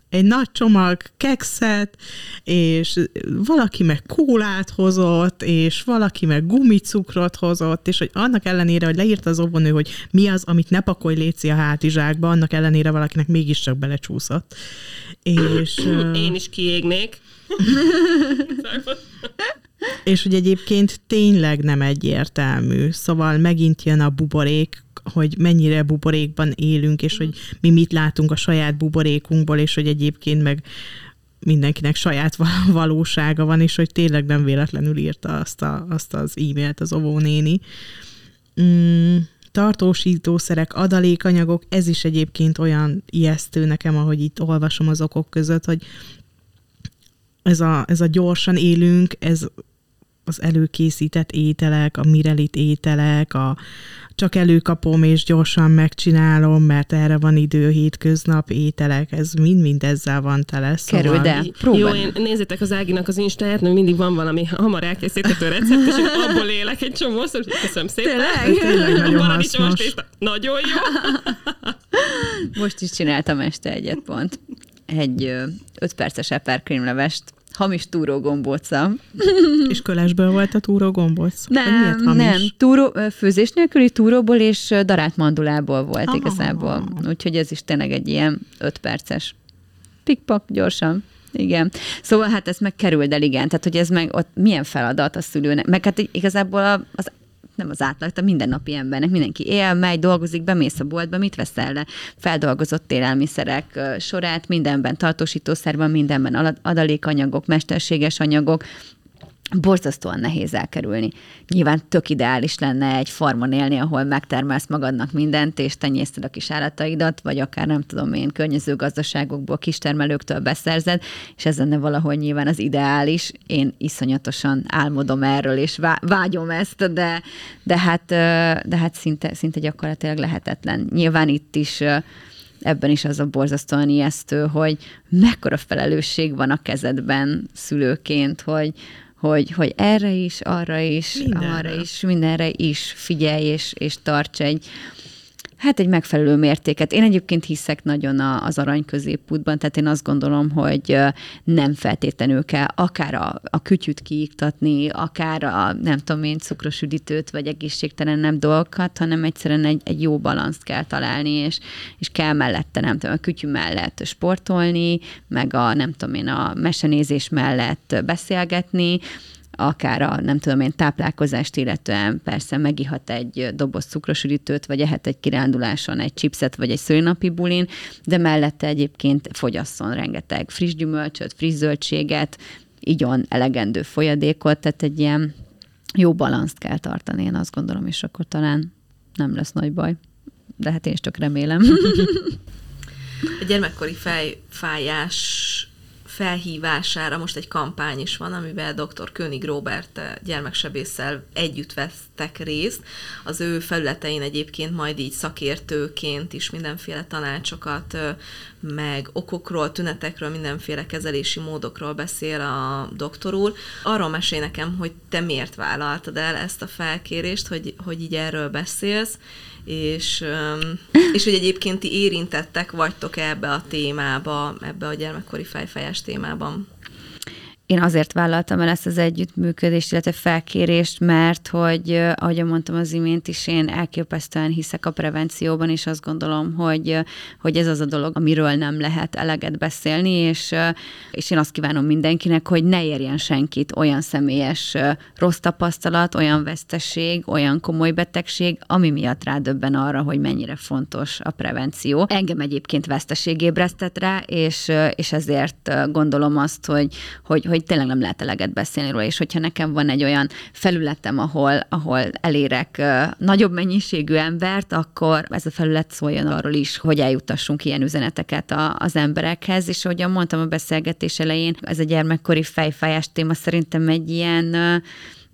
[SPEAKER 2] egy nagy csomag kekszet, és valaki meg kólát hozott, és valaki meg gumicukrot hozott, és hogy annak ellenére, hogy leírta az óvónő, hogy mi az, amit ne pakolj léci a hátizsákba, annak ellenére valakinek mégiscsak belecsúszott. És,
[SPEAKER 7] én is kiégnék.
[SPEAKER 2] és hogy egyébként tényleg nem egyértelmű. Szóval megint jön a buborék, hogy mennyire buborékban élünk, és hogy mi mit látunk a saját buborékunkból, és hogy egyébként meg mindenkinek saját val- valósága van, és hogy tényleg nem véletlenül írta azt, a, azt az e-mailt az óvónéni. Mm, tartósítószerek, adalékanyagok, ez is egyébként olyan ijesztő nekem, ahogy itt olvasom az okok között, hogy ez a, ez a gyorsan élünk, ez az előkészített ételek, a mirelit ételek, a csak előkapom és gyorsan megcsinálom, mert erre van idő, hétköznap ételek, ez mind-mind ezzel van tele. Szóval...
[SPEAKER 3] Kerüld el. Próbáld.
[SPEAKER 7] Jó, én nézzétek az Áginak az Instáját, mert mindig van valami hamar elkészíthető recept, és én abból élek egy csomószor, és köszönöm szépen.
[SPEAKER 3] Tényleg?
[SPEAKER 2] Tényleg nagyon hasznos.
[SPEAKER 7] Nagyon jó.
[SPEAKER 3] Most is csináltam este egyet pont. Egy ö, öt perces eperkrémlevest, hamis túrógombóca.
[SPEAKER 2] És kölesből volt a túró gombóc? Vagy miért
[SPEAKER 3] Nem, nem. Túró, főzés nélküli túróból és darált mandulából volt
[SPEAKER 2] Ah.
[SPEAKER 3] igazából. Úgyhogy ez is tényleg egy ilyen öt perces. Pikpak, gyorsan. Igen. Szóval hát ezt meg kerüld el, igen. Tehát, hogy ez meg ott milyen feladat a szülőnek. Meg hát igazából a, az nem az átlag, a mindennapi embernek, mindenki él, megy, dolgozik, bemész a boltba, mit veszel le? Feldolgozott élelmiszerek sorát, mindenben tartósítószerben, mindenben ala- adalékanyagok, mesterséges anyagok, borzasztóan nehéz elkerülni. Nyilván tök ideális lenne egy farmon élni, ahol megtermelsz magadnak mindent, és tenyészted a kis állataidat, vagy akár nem tudom én, környező gazdaságokból, kistermelőktől beszerzed, és ez lenne valahol nyilván az ideális. Én iszonyatosan álmodom erről, és vá- vágyom ezt, de, de hát, de hát szinte, szinte gyakorlatilag lehetetlen. Nyilván itt is ebben is az a borzasztóan ijesztő, hogy mekkora felelősség van a kezedben szülőként, hogy, hogy, hogy erre is, arra is, mindenre. arra is, mindenre is figyelj és, és tarts egy, Hát egy megfelelő mértéket. Én egyébként hiszek nagyon az arany középútban, tehát én azt gondolom, hogy nem feltétlenül kell akár a, a kütyüt kiiktatni, akár a nem tudom én cukros üdítőt, vagy egészségtelen nem dolgokat, hanem egyszerűen egy, egy jó balanszt kell találni, és, és kell mellette, nem tudom, a kütyű mellett sportolni, meg a nem tudom én, a mesenézés mellett beszélgetni, akár a, nem tudom én, táplálkozást illetően persze megihat egy doboz cukrosüdítőt, vagy ehet egy kiránduláson egy chipset, vagy egy szülinapi bulin, de mellette egyébként fogyasszon rengeteg friss gyümölcsöt, friss zöldséget, igyon elegendő folyadékot, tehát egy ilyen jó balanszt kell tartani, én azt gondolom, és akkor talán nem lesz nagy baj. De hát én is csak remélem.
[SPEAKER 6] A gyermekkori fejfájás felhívására most egy kampány is van, amivel dr. König Robert eh, gyermeksebésszel együtt vesztek részt. Az ő felületein egyébként majd így szakértőként is mindenféle tanácsokat, eh, meg okokról, tünetekről, mindenféle kezelési módokról beszél a doktor úr. Arról mesél nekem, hogy te miért vállaltad el ezt a felkérést, hogy, hogy így erről beszélsz, és, és hogy egyébként ti érintettek vagytok ebbe a témába, ebbe a gyermekkori fejfájás témában
[SPEAKER 3] én azért vállaltam el ezt az együttműködést, illetve felkérést, mert hogy, ahogy mondtam az imént is, én elképesztően hiszek a prevencióban, és azt gondolom, hogy, hogy ez az a dolog, amiről nem lehet eleget beszélni, és, és én azt kívánom mindenkinek, hogy ne érjen senkit olyan személyes rossz tapasztalat, olyan veszteség, olyan komoly betegség, ami miatt rádöbben arra, hogy mennyire fontos a prevenció. Engem egyébként veszteség ébresztett rá, és, és ezért gondolom azt, hogy, hogy, hogy hogy tényleg nem lehet eleget beszélni róla, és hogyha nekem van egy olyan felületem, ahol, ahol elérek nagyobb mennyiségű embert, akkor ez a felület szóljon arról is, hogy eljutassunk ilyen üzeneteket a, az emberekhez, és ahogyan mondtam a beszélgetés elején, ez a gyermekkori fejfájás téma szerintem egy ilyen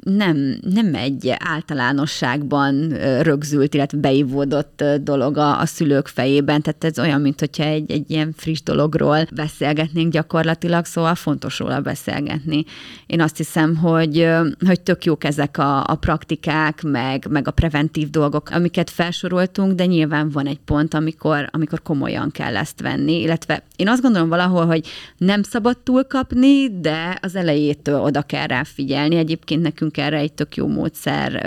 [SPEAKER 3] nem, nem egy általánosságban rögzült, illetve beivódott dolog a, a szülők fejében, tehát ez olyan, mint hogyha egy, egy ilyen friss dologról beszélgetnénk gyakorlatilag, szóval fontos róla beszélgetni. Én azt hiszem, hogy, hogy tök jók ezek a, a praktikák, meg, meg a preventív dolgok, amiket felsoroltunk, de nyilván van egy pont, amikor, amikor komolyan kell ezt venni, illetve én azt gondolom valahol, hogy nem szabad túlkapni, de az elejétől oda kell rá figyelni. Egyébként nekünk nekünk erre egy tök jó módszer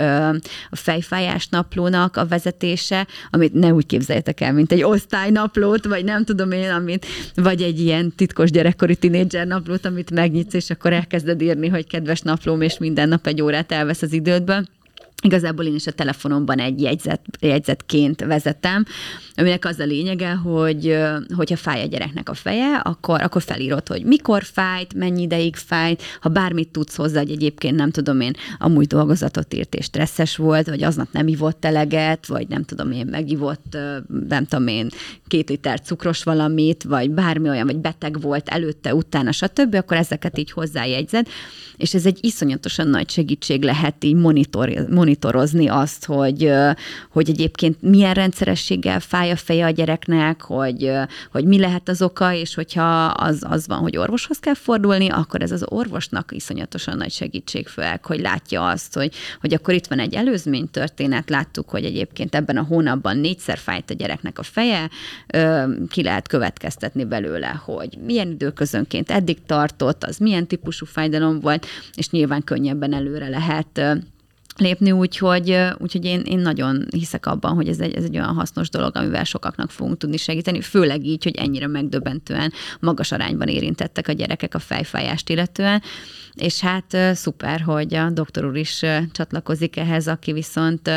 [SPEAKER 3] a fejfájás naplónak a vezetése, amit ne úgy képzeljétek el, mint egy osztálynaplót, vagy nem tudom én, amit, vagy egy ilyen titkos gyerekkori tinédzser naplót, amit megnyitsz, és akkor elkezded írni, hogy kedves naplóm, és minden nap egy órát elvesz az idődből Igazából én is a telefonomban egy jegyzet, jegyzetként vezetem, aminek az a lényege, hogy hogyha fáj a gyereknek a feje, akkor, akkor felírod, hogy mikor fájt, mennyi ideig fájt, ha bármit tudsz hozzá, hogy egyébként nem tudom én, amúgy dolgozatot írt és stresszes volt, vagy aznap nem ivott eleget, vagy nem tudom én, megivott, nem tudom én, két liter cukros valamit, vagy bármi olyan, vagy beteg volt előtte, utána, stb., akkor ezeket így hozzájegyzed, és ez egy iszonyatosan nagy segítség lehet így monitor, monitorozni azt, hogy, hogy egyébként milyen rendszerességgel fáj a feje a gyereknek, hogy, hogy mi lehet az oka, és hogyha az, az van, hogy orvoshoz kell fordulni, akkor ez az orvosnak iszonyatosan nagy segítség, főleg, hogy látja azt, hogy, hogy akkor itt van egy előzmény történet, láttuk, hogy egyébként ebben a hónapban négyszer fájt a gyereknek a feje, ki lehet következtetni belőle, hogy milyen időközönként eddig tartott, az milyen típusú fájdalom volt, és nyilván könnyebben előre lehet lépni, úgyhogy, úgyhogy én, én nagyon hiszek abban, hogy ez egy, ez egy olyan hasznos dolog, amivel sokaknak fogunk tudni segíteni, főleg így, hogy ennyire megdöbbentően magas arányban érintettek a gyerekek a fejfájást illetően, és hát szuper, hogy a doktor úr is csatlakozik ehhez, aki viszont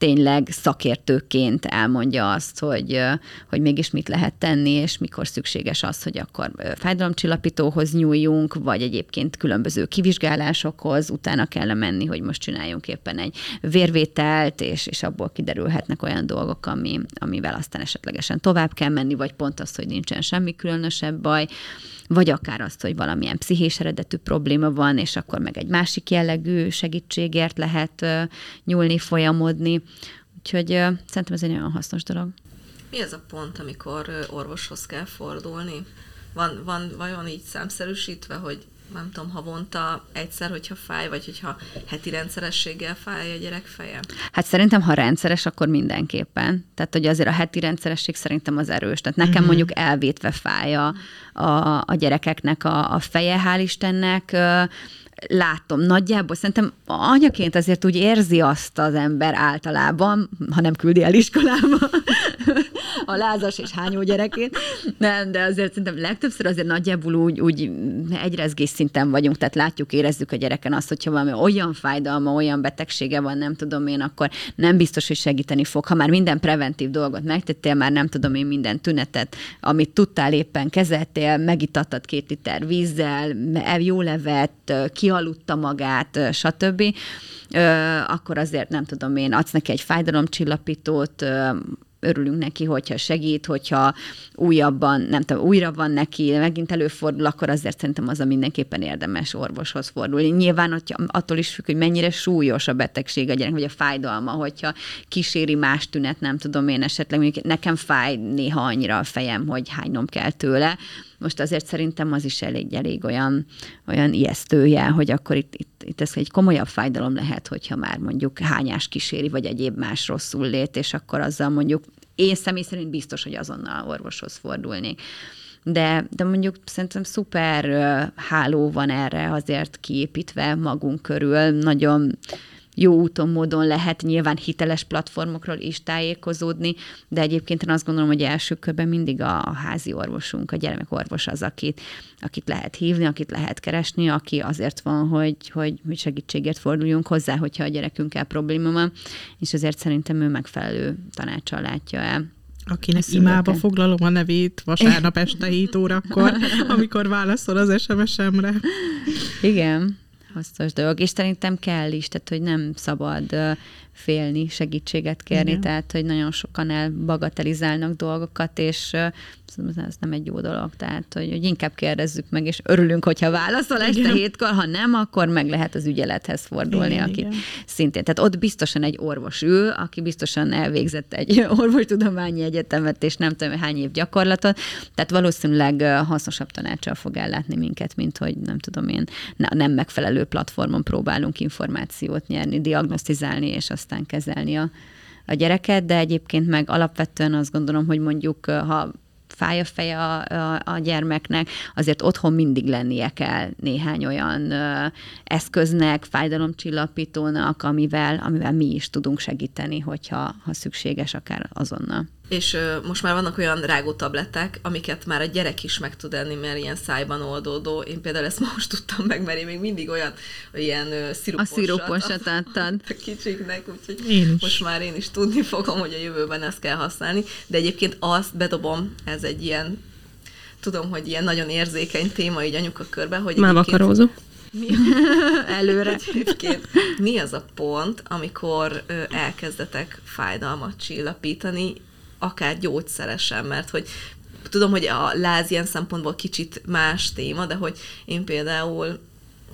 [SPEAKER 3] tényleg szakértőként elmondja azt, hogy, hogy mégis mit lehet tenni, és mikor szükséges az, hogy akkor fájdalomcsillapítóhoz nyúljunk, vagy egyébként különböző kivizsgálásokhoz, utána kell menni, hogy most csináljunk éppen egy vérvételt, és, és abból kiderülhetnek olyan dolgok, ami, amivel aztán esetlegesen tovább kell menni, vagy pont az, hogy nincsen semmi különösebb baj vagy akár azt, hogy valamilyen pszichés eredetű probléma van, és akkor meg egy másik jellegű segítségért lehet nyúlni, folyamodni. Úgyhogy szerintem ez egy nagyon hasznos dolog.
[SPEAKER 6] Mi ez a pont, amikor orvoshoz kell fordulni? Van, van vajon így számszerűsítve, hogy nem tudom, havonta egyszer, hogyha fáj, vagy hogyha heti rendszerességgel fáj a gyerek feje?
[SPEAKER 3] Hát szerintem, ha rendszeres, akkor mindenképpen. Tehát, hogy azért a heti rendszeresség szerintem az erős. Tehát nekem mm-hmm. mondjuk elvétve fáj a, a, a gyerekeknek a, a feje, hál' Istennek, látom nagyjából, szerintem anyaként azért úgy érzi azt az ember általában, ha nem küldi el iskolába a lázas és hányó gyerekét, nem, de azért szerintem legtöbbször azért nagyjából úgy, úgy egyrezgés szinten vagyunk, tehát látjuk, érezzük a gyereken azt, hogyha valami olyan fájdalma, olyan betegsége van, nem tudom én, akkor nem biztos, hogy segíteni fog. Ha már minden preventív dolgot megtettél, már nem tudom én minden tünetet, amit tudtál éppen kezeltél, megitattad két liter vízzel, jó levet, kialudta magát, stb., akkor azért nem tudom én, adsz neki egy fájdalomcsillapítót, örülünk neki, hogyha segít, hogyha újabban, nem tudom, újra van neki, megint előfordul, akkor azért szerintem az a mindenképpen érdemes orvoshoz fordulni. Nyilván hogyha, attól is függ, hogy mennyire súlyos a betegség a gyerek, vagy a fájdalma, hogyha kíséri más tünet, nem tudom én esetleg, mondjuk nekem fáj néha annyira a fejem, hogy hánynom kell tőle, most azért szerintem az is elég, elég olyan, olyan ijesztője, hogy akkor itt, itt, itt ez egy komolyabb fájdalom lehet, hogyha már mondjuk hányás kíséri, vagy egyéb más rosszul lét, és akkor azzal mondjuk én személy szerint biztos, hogy azonnal orvoshoz fordulnék. De, de mondjuk szerintem szuper háló van erre azért kiépítve magunk körül, nagyon jó úton, módon lehet nyilván hiteles platformokról is tájékozódni, de egyébként én azt gondolom, hogy első körben mindig a, a házi orvosunk, a gyermekorvos az, akit, akit lehet hívni, akit lehet keresni, aki azért van, hogy, hogy, hogy segítséget forduljunk hozzá, hogyha a gyerekünkkel probléma van, és azért szerintem ő megfelelő tanácsal látja el.
[SPEAKER 2] Akinek imába foglalom a nevét vasárnap este 7 órakor, amikor válaszol az SMS-emre.
[SPEAKER 3] Igen hasznos dolog, és szerintem kell is, tehát hogy nem szabad félni, segítséget kérni, Igen. tehát hogy nagyon sokan elbagatelizálnak dolgokat, és ez nem egy jó dolog, tehát hogy, hogy inkább kérdezzük meg, és örülünk, hogyha válaszol este igen. hétkor, ha nem, akkor meg lehet az ügyelethez fordulni, igen, aki igen. szintén, tehát ott biztosan egy orvos ül, aki biztosan elvégzett egy orvostudományi egyetemet, és nem tudom, hány év gyakorlatot, tehát valószínűleg hasznosabb tanácsal fog ellátni minket, mint hogy nem tudom én, nem megfelelő platformon próbálunk információt nyerni, diagnosztizálni, és aztán kezelni a, a gyereket, de egyébként meg alapvetően azt gondolom, hogy mondjuk ha fáj a feje a, a, a gyermeknek, azért otthon mindig lennie kell néhány olyan ö, eszköznek, fájdalomcsillapítónak, amivel, amivel mi is tudunk segíteni, hogyha ha szükséges, akár azonnal
[SPEAKER 6] és most már vannak olyan rágó tabletták, amiket már a gyerek is meg tud enni, mert ilyen szájban oldódó. Én például ezt most tudtam meg, mert én még mindig olyan ilyen sziruposat,
[SPEAKER 3] a sziruposat adtad.
[SPEAKER 6] A kicsiknek, úgyhogy én is. most már én is tudni fogom, hogy a jövőben ezt kell használni. De egyébként azt bedobom, ez egy ilyen, tudom, hogy ilyen nagyon érzékeny téma így anyuka körbe, hogy
[SPEAKER 7] Már vakarózó.
[SPEAKER 6] Mi, előre. Egyébként mi az a pont, amikor elkezdetek fájdalmat csillapítani, akár gyógyszeresen, mert hogy tudom, hogy a láz ilyen szempontból kicsit más téma, de hogy én például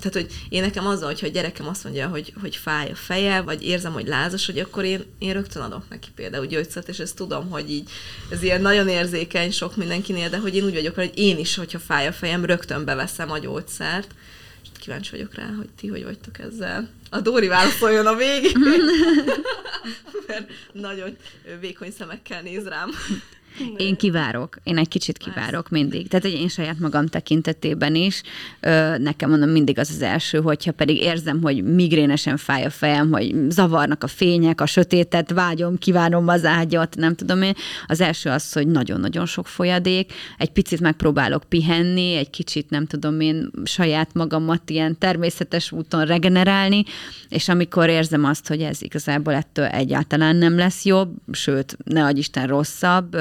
[SPEAKER 6] tehát, hogy én nekem azzal, hogyha a gyerekem azt mondja, hogy, hogy fáj a feje, vagy érzem, hogy lázas, hogy akkor én, én rögtön adok neki például gyógyszert, és ezt tudom, hogy így, ez ilyen nagyon érzékeny sok mindenkinél, de hogy én úgy vagyok, hogy én is, hogyha fáj a fejem, rögtön beveszem a gyógyszert, és kíváncsi vagyok rá, hogy ti hogy vagytok ezzel. A Dóri válaszoljon a végén, mert nagyon vékony szemekkel néz rám.
[SPEAKER 3] Én kivárok, én egy kicsit kivárok mindig. Tehát, én saját magam tekintetében is, nekem mondom mindig az az első, hogyha pedig érzem, hogy migrénesen fáj a fejem, hogy zavarnak a fények, a sötétet, vágyom, kívánom az ágyat, nem tudom én. Az első az, hogy nagyon-nagyon sok folyadék, egy picit megpróbálok pihenni, egy kicsit, nem tudom én, saját magamat ilyen természetes úton regenerálni, és amikor érzem azt, hogy ez igazából ettől egyáltalán nem lesz jobb, sőt, ne adj Isten rosszabb,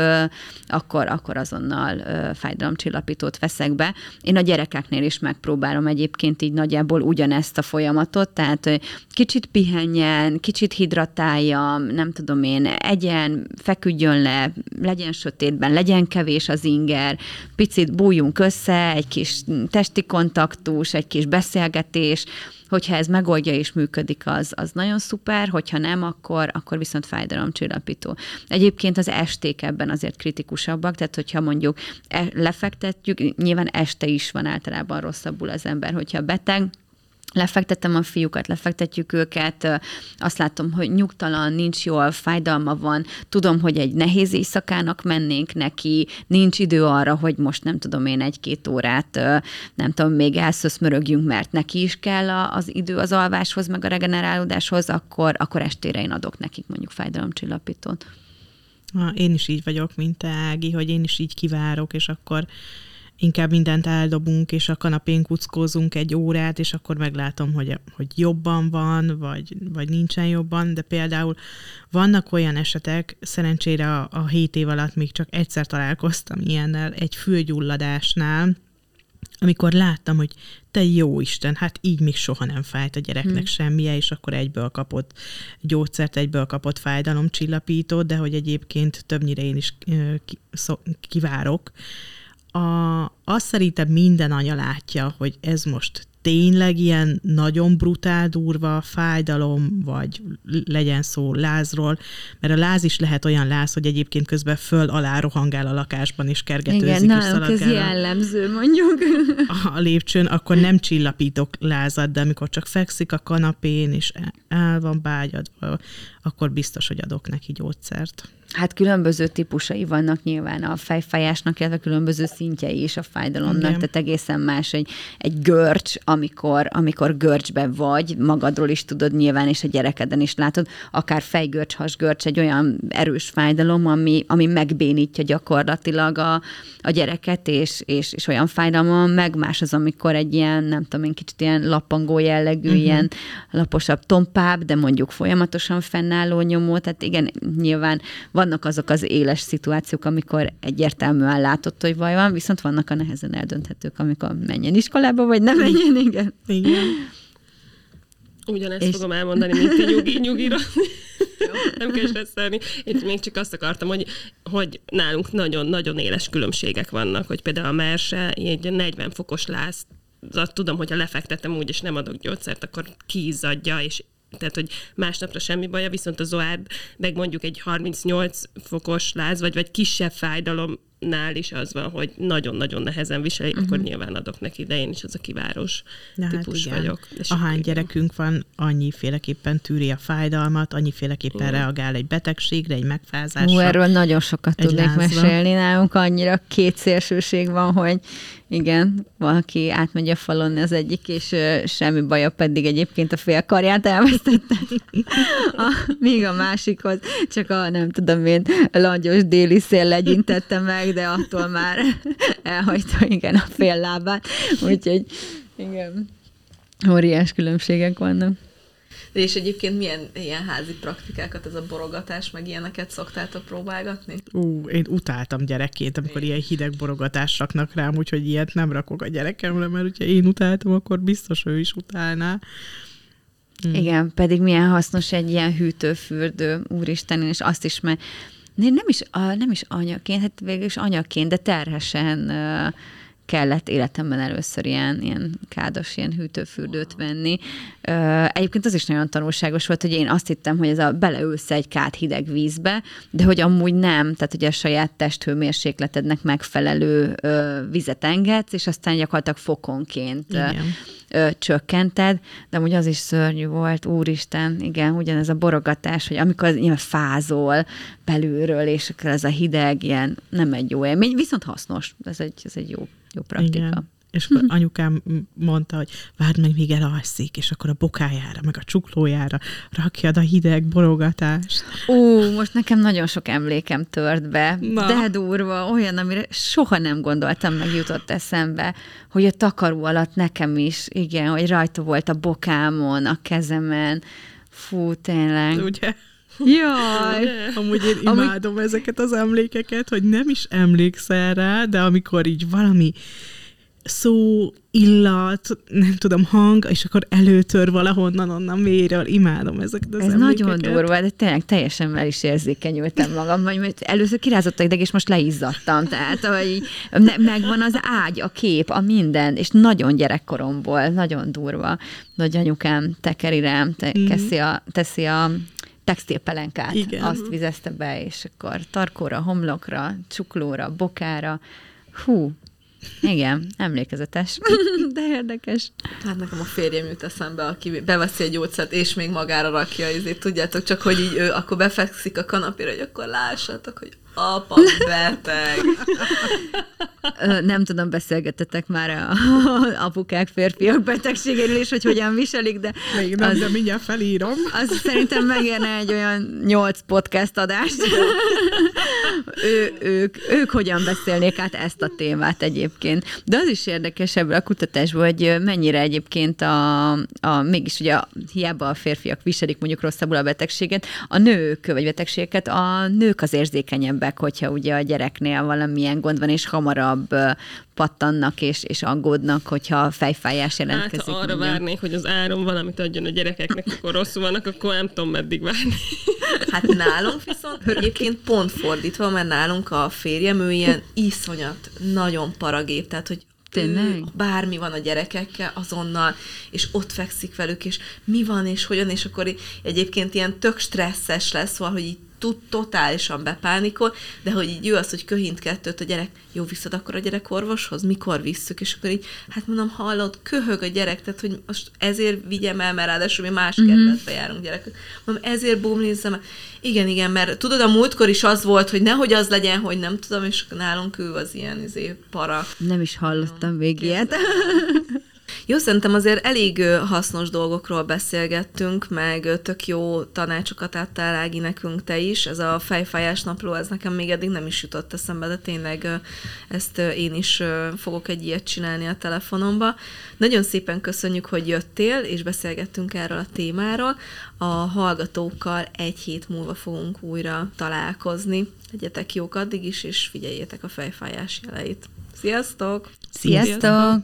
[SPEAKER 3] akkor, akkor azonnal fájdalomcsillapítót veszek be. Én a gyerekeknél is megpróbálom egyébként így nagyjából ugyanezt a folyamatot, tehát kicsit pihenjen, kicsit hidratálja, nem tudom én, egyen, feküdjön le, legyen sötétben, legyen kevés az inger, picit bújjunk össze, egy kis testi kontaktus, egy kis beszélgetés, hogyha ez megoldja és működik, az, az nagyon szuper, hogyha nem, akkor, akkor viszont fájdalomcsillapító. Egyébként az esték ebben azért kritikusabbak, tehát hogyha mondjuk e, lefektetjük, nyilván este is van általában rosszabbul az ember, hogyha beteg, lefektettem a fiúkat, lefektetjük őket, azt látom, hogy nyugtalan, nincs jól, fájdalma van, tudom, hogy egy nehéz éjszakának mennénk neki, nincs idő arra, hogy most nem tudom én egy-két órát, nem tudom, még elszöszmörögjünk, mert neki is kell az idő az alváshoz, meg a regenerálódáshoz, akkor, akkor estére én adok nekik mondjuk fájdalomcsillapítót.
[SPEAKER 2] Én is így vagyok, mint te, Ági, hogy én is így kivárok, és akkor inkább mindent eldobunk, és a kanapén kuckózunk egy órát, és akkor meglátom, hogy, hogy jobban van, vagy, vagy nincsen jobban, de például vannak olyan esetek, szerencsére a, a 7 év alatt még csak egyszer találkoztam ilyennel, egy fülgyulladásnál, amikor láttam, hogy te jó Isten, hát így még soha nem fájt a gyereknek hmm. semmije, és akkor egyből kapott gyógyszert, egyből kapott fájdalomcsillapítót, de hogy egyébként többnyire én is kivárok, a, azt szerintem minden anya látja, hogy ez most tényleg ilyen nagyon brutál, durva fájdalom, vagy legyen szó lázról, mert a láz is lehet olyan láz, hogy egyébként közben föl alá rohangál a lakásban, és kergetőzik. Igen,
[SPEAKER 3] nálunk ez jellemző, mondjuk.
[SPEAKER 2] A, a lépcsőn, akkor nem csillapítok lázat, de amikor csak fekszik a kanapén, és el van bágyadva, akkor biztos, hogy adok neki gyógyszert.
[SPEAKER 3] Hát különböző típusai vannak nyilván a fejfájásnak, illetve különböző szintjei is a fájdalomnak, Igen. tehát egészen más egy, egy görcs, amikor, amikor görcsbe vagy, magadról is tudod nyilván, és a gyerekeden is látod, akár fejgörcs, hasgörcs, egy olyan erős fájdalom, ami, ami megbénítja gyakorlatilag a, a gyereket, és, és, és olyan fájdalom, meg más az, amikor egy ilyen, nem tudom én, kicsit ilyen lappangó jellegű, uh-huh. ilyen laposabb, tompább, de mondjuk folyamatosan fennálló nyomó, tehát igen, nyilván vannak azok az éles szituációk, amikor egyértelműen látott, hogy vaj van, viszont vannak a nehezen eldönthetők, amikor menjen iskolába, vagy nem menjen, igen.
[SPEAKER 2] Igen.
[SPEAKER 7] Ugyanezt és... fogom elmondani, mint a nyugi, nyugira. nem kell stresszelni. Én még csak azt akartam, hogy, hogy nálunk nagyon-nagyon éles különbségek vannak, hogy például a merse egy 40 fokos láz, tudom, hogy ha lefektetem úgy, és nem adok gyógyszert, akkor kiizzadja, és tehát hogy másnapra semmi baja, viszont a zoárd meg mondjuk egy 38 fokos láz, vagy, vagy kisebb fájdalom nál is az van, hogy nagyon-nagyon nehezen viseli, uh-huh. akkor nyilván adok neki, de én is az a kivárós ja, típus hát vagyok.
[SPEAKER 2] És Ahány gyerekünk van, annyiféleképpen tűri a fájdalmat, annyiféleképpen uh. reagál egy betegségre, egy megfázásra.
[SPEAKER 3] Hú, erről nagyon sokat tudnék lázra. mesélni nálunk, annyira két szélsőség van, hogy igen, valaki átmegy a falon az egyik, és uh, semmi baja, pedig egyébként a fél karját elvesztette. a, míg a másikhoz csak a, nem tudom én, langyos déli szél legyintette meg, de attól már elhagyta, igen, a fél lábát. Úgyhogy, igen, óriás különbségek vannak.
[SPEAKER 6] De és egyébként milyen ilyen házi praktikákat, ez a borogatás, meg ilyeneket szoktátok próbálgatni?
[SPEAKER 2] Ú, én utáltam gyerekként, amikor én. ilyen hideg borogatás raknak rám, úgyhogy ilyet nem rakok a gyerekemre, mert hogyha én utáltam, akkor biztos ő is utálná.
[SPEAKER 3] Hm. Igen, pedig milyen hasznos egy ilyen hűtőfürdő, úristen, és azt is, mert nem is, nem is anyaként, hát végül is anyaként, de terhesen kellett életemben először ilyen, ilyen kádos, ilyen hűtőfürdőt venni. Egyébként az is nagyon tanulságos volt, hogy én azt hittem, hogy ez a beleülsz egy kát hideg vízbe, de hogy amúgy nem, tehát hogy a saját testhőmérsékletednek megfelelő vizet engedsz, és aztán gyakorlatilag fokonként Igen ö, csökkented, de úgy az is szörnyű volt, úristen, igen, ugyanez a borogatás, hogy amikor ilyen fázol belülről, és akkor ez a hideg, ilyen nem egy jó élmény, viszont hasznos, ez egy, ez egy jó, jó praktika. Igen
[SPEAKER 2] és akkor anyukám mondta, hogy várd meg, míg elalszik, és akkor a bokájára, meg a csuklójára rakjad a hideg borogatást.
[SPEAKER 3] Ó, most nekem nagyon sok emlékem tört be, Na. de durva, olyan, amire soha nem gondoltam, meg jutott eszembe, hogy a takaró alatt nekem is, igen, hogy rajta volt a bokámon, a kezemen, fú, tényleg.
[SPEAKER 2] Ugye?
[SPEAKER 3] Jaj!
[SPEAKER 2] Amúgy én imádom Amúgy... ezeket az emlékeket, hogy nem is emlékszel rá, de amikor így valami szó, illat, nem tudom, hang, és akkor előtör valahonnan, onnan mélyről. Imádom ezeket az
[SPEAKER 3] Ez
[SPEAKER 2] emlékeket.
[SPEAKER 3] nagyon durva, de tényleg teljesen el is érzékenyültem magam, vagy mert először kirázott ideg, és most leizzadtam. Tehát, hogy ne- megvan az ágy, a kép, a minden, és nagyon gyerekkoromból, nagyon durva. Nagy anyukám tekeri rám, te,
[SPEAKER 2] Mhm.
[SPEAKER 3] teszi a, teszi a textilpelenkát,
[SPEAKER 2] Igen.
[SPEAKER 3] azt vizezte be, és akkor tarkóra, homlokra, csuklóra, bokára. Hú, igen, emlékezetes, de érdekes.
[SPEAKER 6] Hát nekem a férjem jut eszembe, aki beveszi egy gyógyszert, és még magára rakja izét, tudjátok, csak hogy így ő akkor befekszik a kanapira, hogy akkor lássátok, hogy apa beteg.
[SPEAKER 3] Nem tudom, beszélgetetek már a, apukák, férfiak betegségéről is, hogy hogyan viselik, de
[SPEAKER 2] Még nem,
[SPEAKER 3] az,
[SPEAKER 2] de mindjárt felírom.
[SPEAKER 3] az szerintem megérne egy olyan nyolc podcast adást. ő, ők, ők hogyan beszélnék át ezt a témát egyébként. De az is érdekes ebből a kutatásból, hogy mennyire egyébként a, a mégis ugye a, hiába a férfiak viselik mondjuk rosszabbul a betegséget, a nők vagy betegségeket, a nők az érzékenyebbek, hogyha ugye a gyereknél valamilyen gond van, és hamarabb pattannak és, és aggódnak, hogyha fejfájás
[SPEAKER 7] Hát
[SPEAKER 3] jelentkezik.
[SPEAKER 7] ha arra
[SPEAKER 3] mondjuk.
[SPEAKER 7] várnék, hogy az áron valamit adjon a gyerekeknek, akkor rosszul vannak, akkor nem tudom meddig várni.
[SPEAKER 6] Hát nálunk viszont egyébként pont fordítva, mert nálunk a férjem, ő ilyen iszonyat, nagyon paragép, tehát hogy
[SPEAKER 3] Tényleg?
[SPEAKER 6] ő bármi van a gyerekekkel azonnal, és ott fekszik velük, és mi van, és hogyan, és akkor egyébként ilyen tök stresszes lesz, szóval, hogy így tud totálisan bepánikol, de hogy így ő az, hogy köhint kettőt a gyerek, jó, visszad akkor a gyerek orvoshoz, mikor visszük, és akkor így, hát mondom, hallod, köhög a gyerek, tehát hogy most ezért vigyem el, mert ráadásul mi más
[SPEAKER 3] Mhm.
[SPEAKER 6] mm-hmm. kerületbe járunk gyerekek. Mondom, ezért bumlizzam el. Igen, igen, mert tudod, a múltkor is az volt, hogy nehogy az legyen, hogy nem tudom, és nálunk ő az ilyen izé, para.
[SPEAKER 3] Nem is hallottam még ilyet.
[SPEAKER 6] Jó, szerintem azért elég hasznos dolgokról beszélgettünk, meg tök jó tanácsokat adtál Ági nekünk te is. Ez a fejfájás napló, ez nekem még eddig nem is jutott eszembe, de tényleg ezt én is fogok egy ilyet csinálni a telefonomba. Nagyon szépen köszönjük, hogy jöttél, és beszélgettünk erről a témáról. A hallgatókkal egy hét múlva fogunk újra találkozni. Legyetek jók addig is, és figyeljétek a fejfájás jeleit. Sziasztok!
[SPEAKER 3] Sziasztok!